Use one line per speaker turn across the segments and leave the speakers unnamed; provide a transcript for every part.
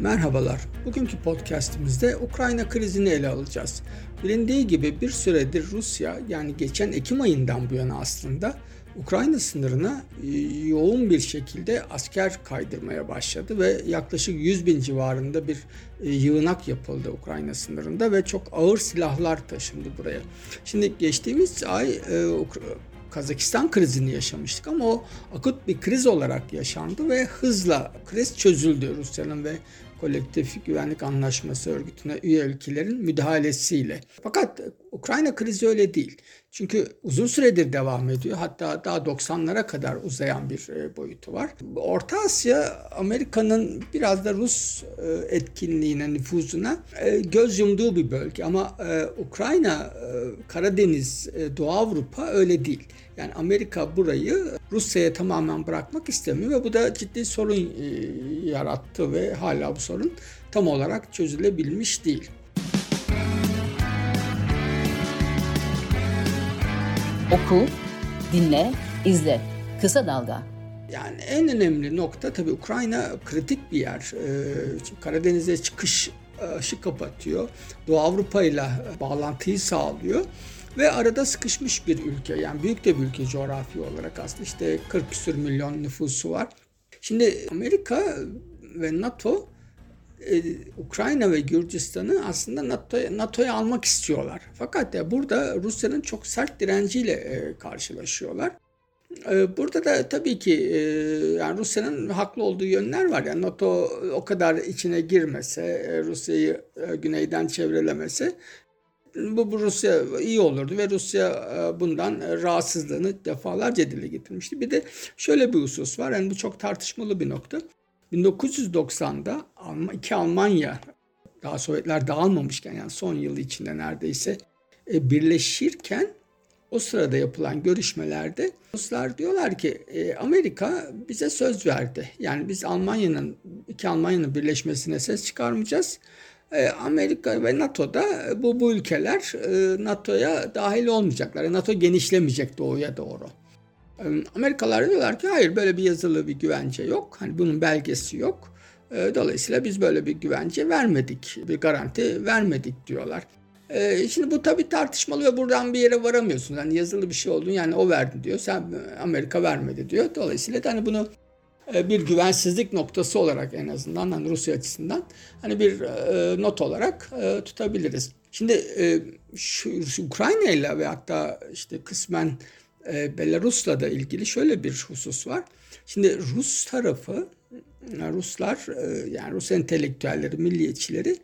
Merhabalar. Bugünkü podcast'imizde Ukrayna krizini ele alacağız. Bilindiği gibi bir süredir Rusya yani geçen Ekim ayından bu yana aslında Ukrayna sınırına e, yoğun bir şekilde asker kaydırmaya başladı ve yaklaşık 100 bin civarında bir e, yığınak yapıldı Ukrayna sınırında ve çok ağır silahlar taşındı buraya. Şimdi geçtiğimiz ay e, Kazakistan krizini yaşamıştık ama o akut bir kriz olarak yaşandı ve hızla kriz çözüldü Rusya'nın ve Kolektif Güvenlik Anlaşması örgütüne üye ülkelerin müdahalesiyle. Fakat Ukrayna krizi öyle değil. Çünkü uzun süredir devam ediyor. Hatta daha 90'lara kadar uzayan bir e, boyutu var. Orta Asya Amerika'nın biraz da Rus e, etkinliğine, nüfuzuna e, göz yumduğu bir bölge. Ama Ukrayna, Karadeniz, Doğu Avrupa öyle değil. Yani Amerika burayı Rusya'ya tamamen bırakmak istemiyor ve bu da ciddi sorun yarattı ve hala bu sorun tam olarak çözülebilmiş değil.
Oku, dinle, izle. Kısa Dalga.
Yani en önemli nokta tabii Ukrayna kritik bir yer. Ee, Karadeniz'e çıkış aşı kapatıyor. Doğu Avrupa ile bağlantıyı sağlıyor. Ve arada sıkışmış bir ülke. Yani büyük de bir ülke coğrafi olarak aslında. işte 40 küsur milyon nüfusu var. Şimdi Amerika ve NATO e, Ukrayna ve Gürcistan'ı aslında NATO'ya NATO almak istiyorlar. Fakat ya burada Rusya'nın çok sert direnciyle e, karşılaşıyorlar. E, burada da tabii ki e, yani Rusya'nın haklı olduğu yönler var. Yani NATO o kadar içine girmese, e, Rusya'yı güneyden çevrelemese bu, bu Rusya iyi olurdu ve Rusya e, bundan rahatsızlığını defalarca dile getirmişti. Bir de şöyle bir husus var. Yani bu çok tartışmalı bir nokta. 1990'da iki Almanya daha Sovyetler dağılmamışken yani son yıl içinde neredeyse e, birleşirken o sırada yapılan görüşmelerde Ruslar diyorlar ki e, Amerika bize söz verdi. Yani biz Almanya'nın iki Almanya'nın birleşmesine ses çıkarmayacağız. E, Amerika ve NATO'da bu bu ülkeler NATO'ya dahil olmayacaklar. NATO genişlemeyecek doğuya doğru. Amerikalılar diyorlar ki hayır böyle bir yazılı bir güvence yok. Hani bunun belgesi yok. Dolayısıyla biz böyle bir güvence vermedik, bir garanti vermedik diyorlar. Şimdi bu tabii tartışmalı ve buradan bir yere varamıyorsun. Hani yazılı bir şey olduğunu yani o verdi diyor. Sen Amerika vermedi diyor. Dolayısıyla hani bunu bir güvensizlik noktası olarak en azından hani Rusya açısından hani bir not olarak tutabiliriz. Şimdi şu, şu Ukrayna ile ve hatta işte kısmen e, Belarus'la da ilgili şöyle bir husus var. Şimdi Rus tarafı, Ruslar e, yani Rus entelektüelleri, milliyetçileri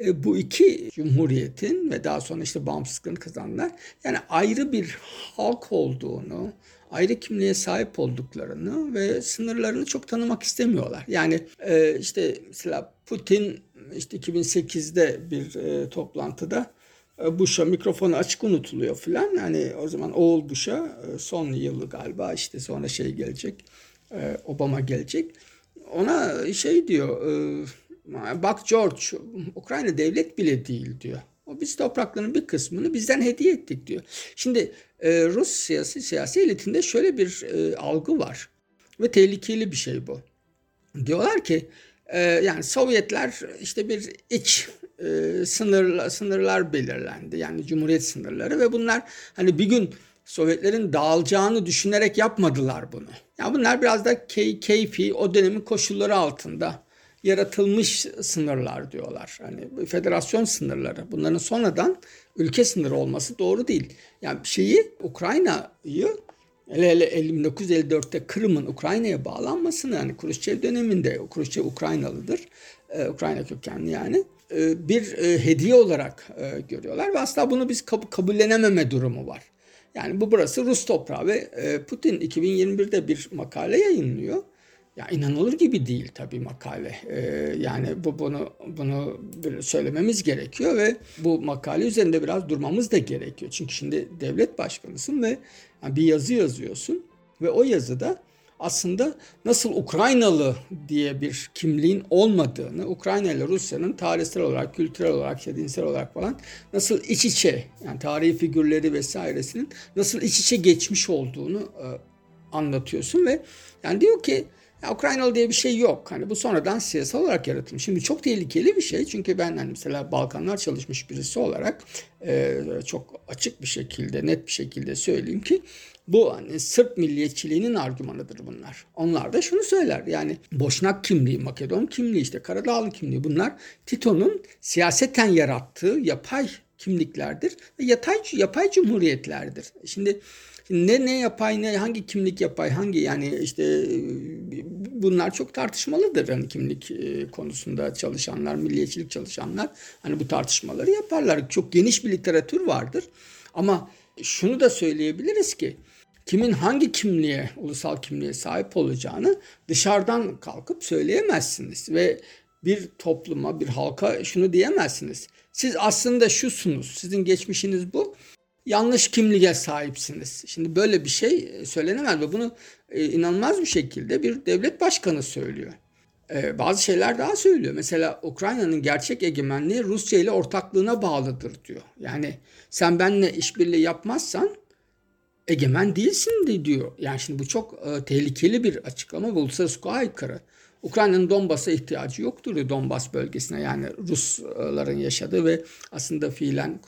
e, bu iki cumhuriyetin ve daha sonra işte bağımsızlığını kazanlar yani ayrı bir halk olduğunu, ayrı kimliğe sahip olduklarını ve sınırlarını çok tanımak istemiyorlar. Yani e, işte mesela Putin işte 2008'de bir e, toplantıda e, Bush'a mikrofonu açık unutuluyor filan. Hani o zaman oğul Bush'a e, son yılı galiba işte sonra şey gelecek. E, Obama gelecek. Ona şey diyor bak George Ukrayna devlet bile değil diyor. O biz toprakların bir kısmını bizden hediye ettik diyor. Şimdi Rus siyasi siyasi elitinde şöyle bir algı var. Ve tehlikeli bir şey bu. Diyorlar ki yani Sovyetler işte bir iç e, sınırla, sınırlar belirlendi. Yani cumhuriyet sınırları ve bunlar hani bir gün Sovyetlerin dağılacağını düşünerek yapmadılar bunu. Yani bunlar biraz da key, keyfi o dönemin koşulları altında yaratılmış sınırlar diyorlar. Hani federasyon sınırları. Bunların sonradan ülke sınırı olması doğru değil. Yani şeyi Ukrayna'yı hele hele 1954'te Kırım'ın Ukrayna'ya bağlanmasını yani Khrushchev döneminde Khrushchev Ukraynalıdır. Ee, Ukrayna kökenli yani e, bir e, hediye olarak e, görüyorlar ve asla bunu biz kabullenememe durumu var. Yani bu burası Rus toprağı ve Putin 2021'de bir makale yayınlıyor. Ya inanılır gibi değil tabii makale. yani bu bunu bunu söylememiz gerekiyor ve bu makale üzerinde biraz durmamız da gerekiyor. Çünkü şimdi devlet başkanısın ve bir yazı yazıyorsun ve o yazıda aslında nasıl Ukraynalı diye bir kimliğin olmadığını, Ukrayna ile Rusya'nın tarihsel olarak, kültürel olarak, işte dinsel olarak falan nasıl iç içe, yani tarihi figürleri vesairesinin nasıl iç içe geçmiş olduğunu e, anlatıyorsun ve yani diyor ki Ya Ukraynalı diye bir şey yok. Hani bu sonradan siyasal olarak yaratılmış. Şimdi çok tehlikeli bir şey. Çünkü ben hani mesela Balkanlar çalışmış birisi olarak e, çok açık bir şekilde, net bir şekilde söyleyeyim ki bu hani Sırp milliyetçiliğinin argümanıdır bunlar. Onlar da şunu söyler yani Boşnak kimliği, Makedon kimliği, işte Karadağlı kimliği bunlar Tito'nun siyaseten yarattığı yapay kimliklerdir ve yatay, yapay cumhuriyetlerdir. Şimdi ne ne yapay ne hangi kimlik yapay hangi yani işte bunlar çok tartışmalıdır. Hani kimlik e, konusunda çalışanlar milliyetçilik çalışanlar hani bu tartışmaları yaparlar. Çok geniş bir literatür vardır. Ama şunu da söyleyebiliriz ki kimin hangi kimliğe, ulusal kimliğe sahip olacağını dışarıdan kalkıp söyleyemezsiniz. Ve bir topluma, bir halka şunu diyemezsiniz. Siz aslında şusunuz, sizin geçmişiniz bu. Yanlış kimliğe sahipsiniz. Şimdi böyle bir şey söylenemez ve bunu e, inanılmaz bir şekilde bir devlet başkanı söylüyor. E, bazı şeyler daha söylüyor. Mesela Ukrayna'nın gerçek egemenliği Rusya ile ortaklığına bağlıdır diyor. Yani sen benimle işbirliği yapmazsan egemen değilsin de diyor. Yani şimdi bu çok e, tehlikeli bir açıklama ve uluslararası hukuka aykırı. Ukrayna'nın Donbas'a ihtiyacı yoktur Donbas bölgesine yani Rusların yaşadığı ve aslında fiilen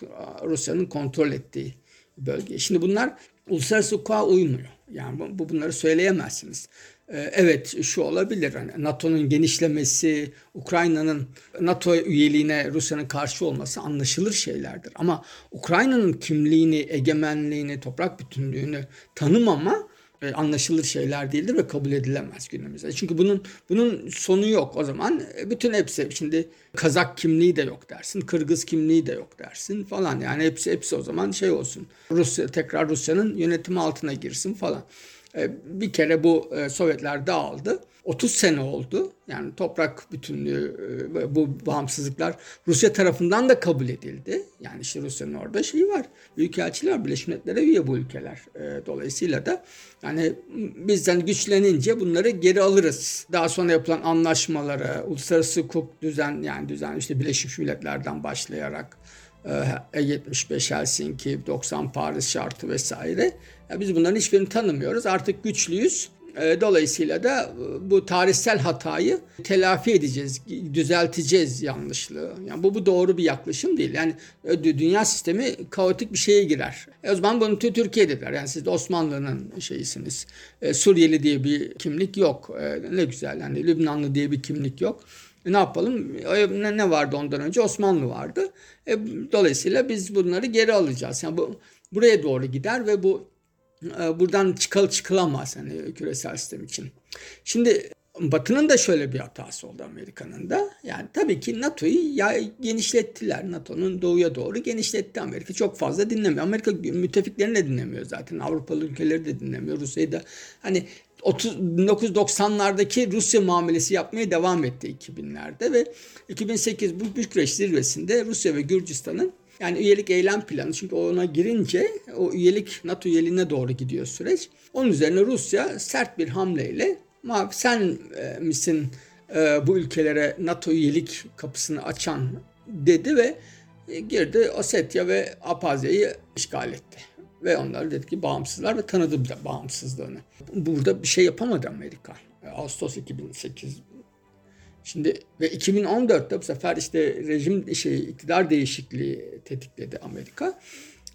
Rusya'nın kontrol ettiği bölge. Şimdi bunlar uluslararası hukuka uymuyor. Yani bu, bunları söyleyemezsiniz. Ee, evet şu olabilir. Hani NATO'nun genişlemesi, Ukrayna'nın NATO üyeliğine Rusya'nın karşı olması anlaşılır şeylerdir. Ama Ukrayna'nın kimliğini, egemenliğini, toprak bütünlüğünü tanımama e, anlaşılır şeyler değildir ve kabul edilemez günümüzde. Çünkü bunun bunun sonu yok. O zaman e, bütün hepsi şimdi Kazak kimliği de yok dersin, Kırgız kimliği de yok dersin falan. Yani hepsi hepsi o zaman şey olsun. Rusya tekrar Rusya'nın yönetimi altına girsin falan. E, bir kere bu e, Sovyetler dağıldı. 30 sene oldu. Yani toprak bütünlüğü, e, bu bağımsızlıklar Rusya tarafından da kabul edildi. Yani işte Rusya'nın orada şeyi var. Büyükelçiler Birleşmiş Milletler'e üye bu ülkeler. Dolayısıyla da yani bizden güçlenince bunları geri alırız. Daha sonra yapılan anlaşmaları, uluslararası hukuk düzen yani düzen işte Birleşmiş Milletler'den başlayarak E75 Helsinki, 90 Paris şartı vesaire biz bunların hiçbirini tanımıyoruz. Artık güçlüyüz. E, dolayısıyla da e, bu tarihsel hatayı telafi edeceğiz, düzelteceğiz yanlışlığı. Yani bu bu doğru bir yaklaşım değil. Yani e, dünya sistemi kaotik bir şeye girer. E o zaman bunu Türkiye'de der. Yani siz de Osmanlı'nın şeyisiniz. E, Suriyeli diye bir kimlik yok. E, ne güzel. Yani Lübnanlı diye bir kimlik yok. E, ne yapalım? Ne, ne vardı ondan önce? Osmanlı vardı. E, dolayısıyla biz bunları geri alacağız. Yani bu buraya doğru gider ve bu ee, buradan çıkıl çıkılamaz hani küresel sistem için. Şimdi Batı'nın da şöyle bir hatası oldu Amerika'nın da. Yani tabii ki NATO'yu genişlettiler. NATO'nun doğuya doğru genişletti Amerika. Çok fazla dinlemiyor. Amerika müttefiklerini de dinlemiyor zaten. Avrupalı ülkeleri de dinlemiyor. Rusya'yı da hani 1990'lardaki Rusya muamelesi yapmaya devam etti 2000'lerde ve 2008 bu Bükreş zirvesinde Rusya ve Gürcistan'ın yani üyelik eylem planı çünkü ona girince o üyelik NATO üyeliğine doğru gidiyor süreç. Onun üzerine Rusya sert bir hamleyle sen e, misin e, bu ülkelere NATO üyelik kapısını açan dedi ve e, girdi Osetya ve Apazya'yı işgal etti. Ve onlar dedi ki bağımsızlar ve tanıdı bağımsızlığını. Burada bir şey yapamadı Amerika. Ağustos 2008 Şimdi ve 2014'te bu sefer işte rejim şey iktidar değişikliği tetikledi Amerika.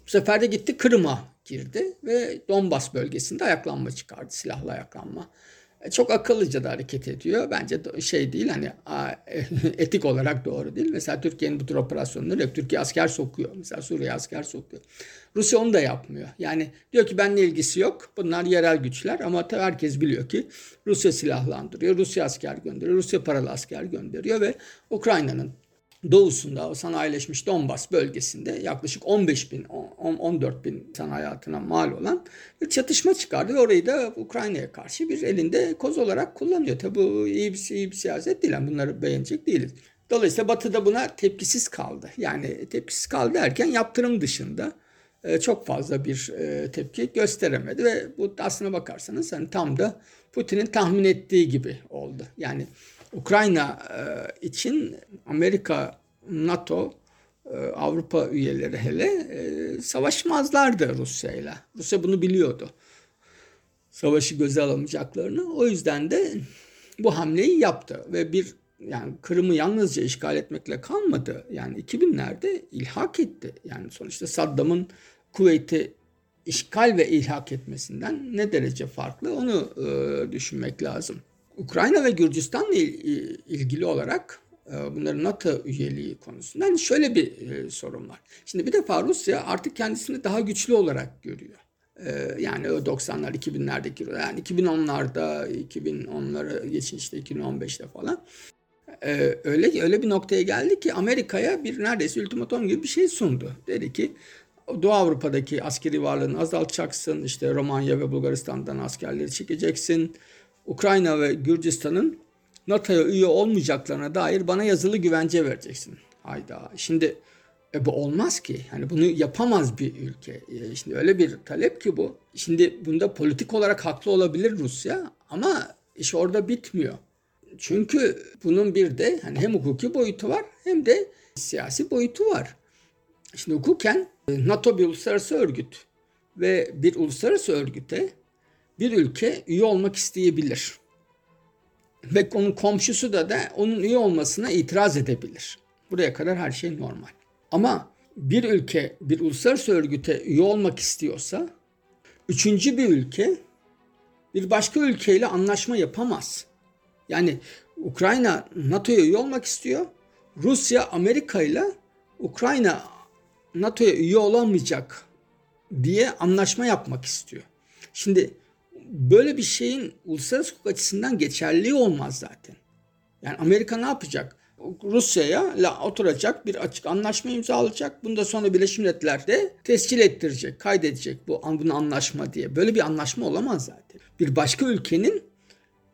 Bu sefer de gitti Kırım'a girdi ve Donbas bölgesinde ayaklanma çıkardı, silahlı ayaklanma. Çok akıllıca da hareket ediyor. Bence şey değil hani etik olarak doğru değil. Mesela Türkiye'nin bu tür operasyonları yok. Türkiye asker sokuyor. Mesela Suriye asker sokuyor. Rusya onu da yapmıyor. Yani diyor ki benimle ilgisi yok. Bunlar yerel güçler ama herkes biliyor ki Rusya silahlandırıyor. Rusya asker gönderiyor. Rusya paralı asker gönderiyor ve Ukrayna'nın doğusunda o sanayileşmiş Donbas bölgesinde yaklaşık 15 bin 14 bin insan hayatına mal olan bir çatışma çıkardı orayı da Ukrayna'ya karşı bir elinde koz olarak kullanıyor. Tabi bu iyi bir, iyi bir siyaset değil. Bunları beğenecek değiliz. Dolayısıyla Batı da buna tepkisiz kaldı. Yani tepkisiz kaldı derken yaptırım dışında e, çok fazla bir e, tepki gösteremedi ve bu aslına bakarsanız hani tam da Putin'in tahmin ettiği gibi oldu. Yani Ukrayna e, için Amerika, NATO, e, Avrupa üyeleri hele e, savaşmazlardı Rusya ile. Rusya bunu biliyordu. Savaşı göze alamayacaklarını. O yüzden de bu hamleyi yaptı ve bir yani Kırım'ı yalnızca işgal etmekle kalmadı. Yani 2000'lerde ilhak etti. Yani sonuçta Saddam'ın Kuveyt'i işgal ve ilhak etmesinden ne derece farklı onu e, düşünmek lazım. Ukrayna ve Gürcistan'la ilgili olarak e, bunların NATO üyeliği konusunda hani şöyle bir e, sorun var. Şimdi bir defa Rusya artık kendisini daha güçlü olarak görüyor. E, yani o 90'lar 2000'lerdeki yani 2010'larda 2010'lara geçin işte 2015'te falan öyle öyle bir noktaya geldi ki Amerika'ya bir neredeyse ultimatom gibi bir şey sundu. Dedi ki Doğu Avrupa'daki askeri varlığını azaltacaksın. İşte Romanya ve Bulgaristan'dan askerleri çekeceksin. Ukrayna ve Gürcistan'ın NATO'ya üye olmayacaklarına dair bana yazılı güvence vereceksin. Hayda. Şimdi e, bu olmaz ki. Yani bunu yapamaz bir ülke. E, şimdi öyle bir talep ki bu. Şimdi bunda politik olarak haklı olabilir Rusya ama iş orada bitmiyor. Çünkü bunun bir de hani hem hukuki boyutu var hem de siyasi boyutu var. Şimdi hukuken e, NATO bir uluslararası örgüt ve bir uluslararası örgüte bir ülke üye olmak isteyebilir. Ve onun komşusu da da onun üye olmasına itiraz edebilir. Buraya kadar her şey normal. Ama bir ülke bir uluslararası örgüte üye olmak istiyorsa üçüncü bir ülke bir başka ülkeyle anlaşma yapamaz. Yani Ukrayna NATO'ya üye olmak istiyor. Rusya Amerika ile Ukrayna NATO'ya üye olamayacak diye anlaşma yapmak istiyor. Şimdi böyle bir şeyin uluslararası hukuk açısından geçerliği olmaz zaten. Yani Amerika ne yapacak? Rusya'ya la oturacak bir açık anlaşma imzalayacak. Bunu da sonra Birleşmiş Milletler'de tescil ettirecek, kaydedecek bu bunu anlaşma diye. Böyle bir anlaşma olamaz zaten. Bir başka ülkenin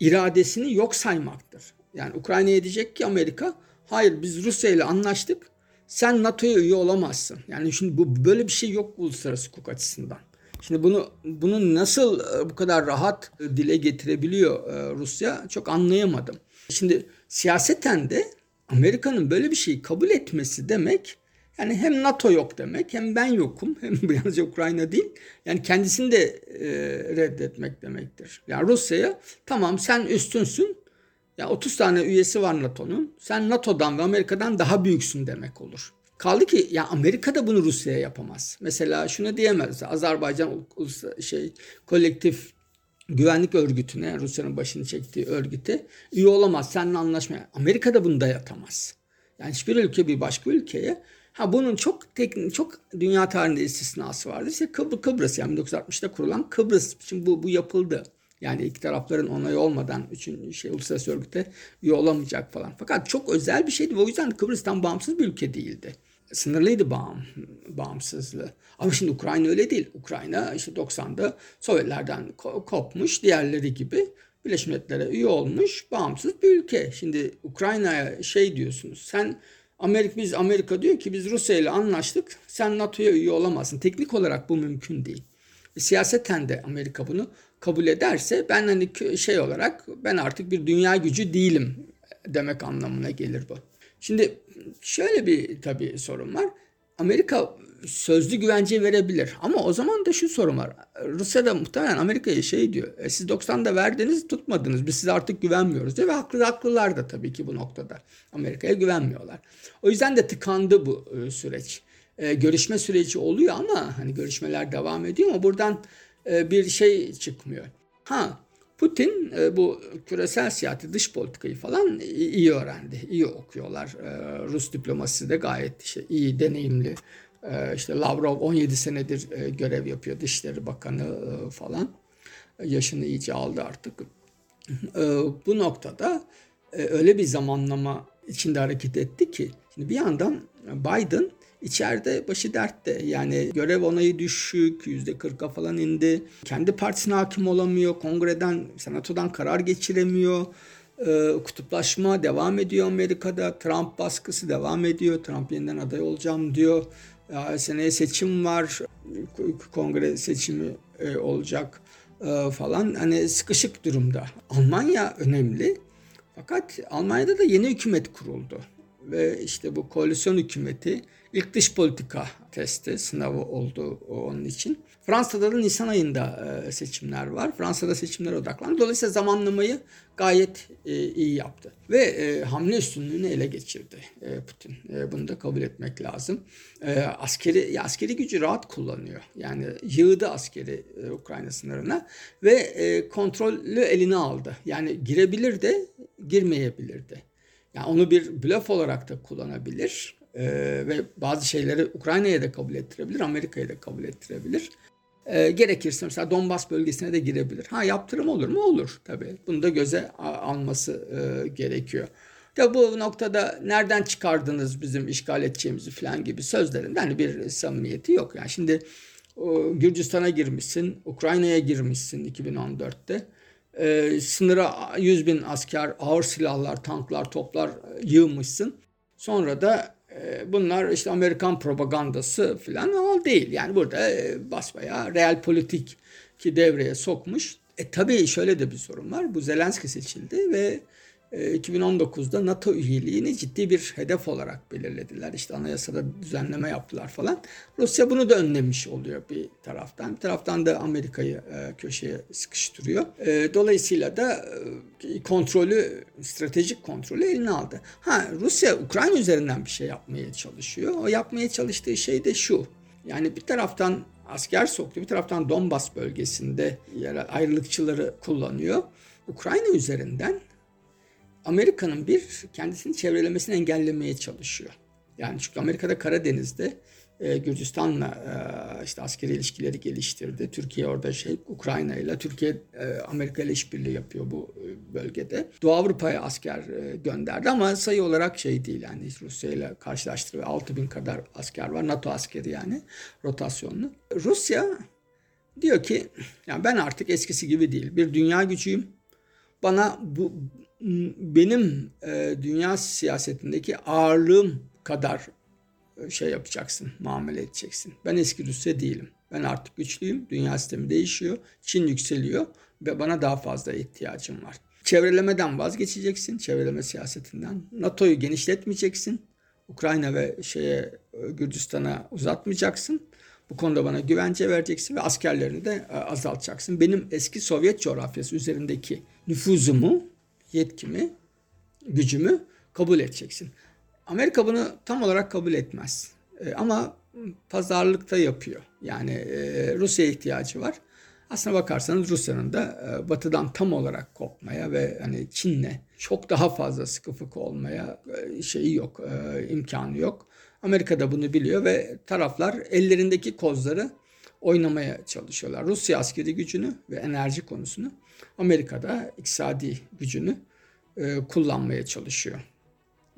iradesini yok saymaktır. Yani Ukrayna'ya diyecek ki Amerika hayır biz Rusya ile anlaştık. Sen NATO'ya üye olamazsın. Yani şimdi bu böyle bir şey yok uluslararası hukuk açısından. Şimdi bunu bunu nasıl e, bu kadar rahat e, dile getirebiliyor e, Rusya çok anlayamadım. Şimdi siyaseten de Amerika'nın böyle bir şeyi kabul etmesi demek yani hem NATO yok demek hem ben yokum hem yalnızca Ukrayna değil. Yani kendisini de reddetmek demektir. Yani Rusya'ya tamam sen üstünsün. Ya 30 tane üyesi var NATO'nun. Sen NATO'dan ve Amerika'dan daha büyüksün demek olur. Kaldı ki ya Amerika da bunu Rusya'ya yapamaz. Mesela şunu diyemez. Azerbaycan şey kolektif güvenlik örgütüne Rusya'nın başını çektiği örgüte üye olamaz. Seninle anlaşmaya. Amerika da bunu dayatamaz. Yani hiçbir ülke bir başka ülkeye Ha bunun çok teknik, çok dünya tarihinde istisnası vardı. İşte Kıbr Kıbrıs yani 1960'da kurulan Kıbrıs. Şimdi bu, bu yapıldı. Yani iki tarafların onayı olmadan üçün şey uluslararası örgüte üye olamayacak falan. Fakat çok özel bir şeydi. O yüzden Kıbrıs'tan bağımsız bir ülke değildi. Sınırlıydı bağım, bağımsızlığı. Ama şimdi Ukrayna öyle değil. Ukrayna işte 90'da Sovyetlerden kopmuş diğerleri gibi Birleşmiş Milletler'e üye olmuş bağımsız bir ülke. Şimdi Ukrayna'ya şey diyorsunuz sen Amerika biz Amerika diyor ki biz Rusya ile anlaştık. Sen NATO'ya üye olamazsın. Teknik olarak bu mümkün değil. E, siyaseten de Amerika bunu kabul ederse ben hani şey olarak ben artık bir dünya gücü değilim demek anlamına gelir bu. Şimdi şöyle bir tabii sorun var. Amerika sözlü güvence verebilir. Ama o zaman da şu sorun var. Rusya da muhtemelen Amerika'ya şey diyor. E, siz 90'da verdiniz tutmadınız. Biz size artık güvenmiyoruz diyor. Ve haklı, haklılar da tabii ki bu noktada. Amerika'ya güvenmiyorlar. O yüzden de tıkandı bu e, süreç. E, görüşme süreci oluyor ama hani görüşmeler devam ediyor ama buradan e, bir şey çıkmıyor. Ha Putin e, bu küresel siyaseti, dış politikayı falan iyi öğrendi. iyi okuyorlar. E, Rus diplomasisi de gayet işte iyi, deneyimli. E, işte Lavrov 17 senedir görev yapıyor. Dışişleri Bakanı falan. Yaşını iyice aldı artık. Bu noktada öyle bir zamanlama içinde hareket etti ki şimdi bir yandan Biden içeride başı dertte. Yani görev onayı düşük, yüzde kırka falan indi. Kendi partisine hakim olamıyor. Kongreden, senatodan karar geçiremiyor. Ee, kutuplaşma devam ediyor Amerika'da. Trump baskısı devam ediyor. Trump yeniden aday olacağım diyor. Ya, seneye seçim var. Kongre seçimi e, olacak e, falan. Hani sıkışık durumda. Almanya önemli. Fakat Almanya'da da yeni hükümet kuruldu ve işte bu koalisyon hükümeti ilk dış politika testi sınavı oldu onun için. Fransa'da da Nisan ayında e, seçimler var. Fransa'da seçimlere odaklandı. Dolayısıyla zamanlamayı gayet e, iyi yaptı. Ve e, hamle üstünlüğünü ele geçirdi Putin. Bunu da kabul etmek lazım. Askeri askeri gücü rahat kullanıyor. Yani yığdı askeri Ukrayna sınırına ve kontrolü eline aldı. Yani girebilir de girmeyebilir de. Yani onu bir blöf olarak da kullanabilir ee, ve bazı şeyleri Ukrayna'ya da kabul ettirebilir, Amerika'ya da kabul ettirebilir. Ee, gerekirse mesela Donbas bölgesine de girebilir. Ha yaptırım olur mu? Olur tabii. Bunu da göze alması e, gerekiyor. Tabi bu noktada nereden çıkardınız bizim işgal edeceğimizi falan gibi sözlerin hani bir samimiyeti yok. Yani şimdi Gürcistan'a girmişsin, Ukrayna'ya girmişsin 2014'te. Ee, sınıra 100 bin asker, ağır silahlar, tanklar, toplar yığmışsın. Sonra da e, bunlar işte Amerikan propagandası falan o değil. Yani burada e, basbaya real politik ki devreye sokmuş. E tabii şöyle de bir sorun var. Bu Zelenski seçildi ve 2019'da e, NATO üyeliğini ciddi bir hedef olarak belirlediler. İşte anayasada düzenleme yaptılar falan. Rusya bunu da önlemiş oluyor bir taraftan. Bir taraftan da Amerika'yı e, köşeye sıkıştırıyor. E, dolayısıyla da kontrolü, stratejik kontrolü eline aldı. Ha Rusya Ukrayna üzerinden bir şey yapmaya çalışıyor. O yapmaya çalıştığı şey de şu. Yani bir taraftan asker soktu, bir taraftan Donbas bölgesinde ayrılıkçıları kullanıyor. Ukrayna üzerinden Amerika'nın bir kendisini çevrelemesini engellemeye çalışıyor. Yani çünkü Amerika'da Karadeniz'de e, Gürcistan'la e, işte askeri ilişkileri geliştirdi. Türkiye orada şey Ukrayna ile Türkiye e, Amerika ile işbirliği yapıyor bu e, bölgede. Doğu Avrupa'ya asker e, gönderdi ama sayı olarak şey değil yani Rusya ile karşılaştırıyor. 6 bin kadar asker var. NATO askeri yani rotasyonlu. Rusya diyor ki yani ben artık eskisi gibi değil. Bir dünya gücüyüm. Bana bu benim e, dünya siyasetindeki ağırlığım kadar e, şey yapacaksın, muamele edeceksin. Ben eski Rusya değilim. Ben artık güçlüyüm. Dünya sistemi değişiyor. Çin yükseliyor ve bana daha fazla ihtiyacım var. Çevrelemeden vazgeçeceksin, çevreleme siyasetinden. NATO'yu genişletmeyeceksin. Ukrayna ve şeye e, Gürcistan'a uzatmayacaksın. Bu konuda bana güvence vereceksin ve askerlerini de e, azaltacaksın. Benim eski Sovyet coğrafyası üzerindeki nüfuzumu yetkimi, gücümü kabul edeceksin. Amerika bunu tam olarak kabul etmez. E, ama pazarlıkta yapıyor. Yani e, Rusya ihtiyacı var. Aslına bakarsanız Rusya'nın da e, batıdan tam olarak kopmaya ve hani Çin'le çok daha fazla sıkı fıkı olmaya e, şeyi yok, e, imkanı yok. Amerika da bunu biliyor ve taraflar ellerindeki kozları oynamaya çalışıyorlar. Rusya askeri gücünü ve enerji konusunu Amerika'da iktisadi gücünü e, kullanmaya çalışıyor.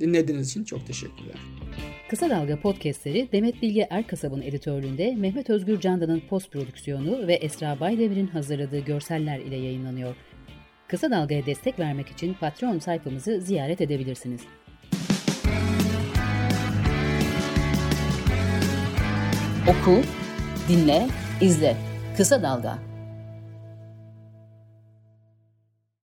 Dinlediğiniz için çok teşekkürler.
Kısa Dalga podcastleri Demet Bilge Erkasab'ın editörlüğünde Mehmet Özgür Candan'ın post prodüksiyonu ve Esra Baydemir'in hazırladığı görseller ile yayınlanıyor. Kısa Dalga'ya destek vermek için Patreon sayfamızı ziyaret edebilirsiniz. Oku, dinle, izle. Kısa Dalga.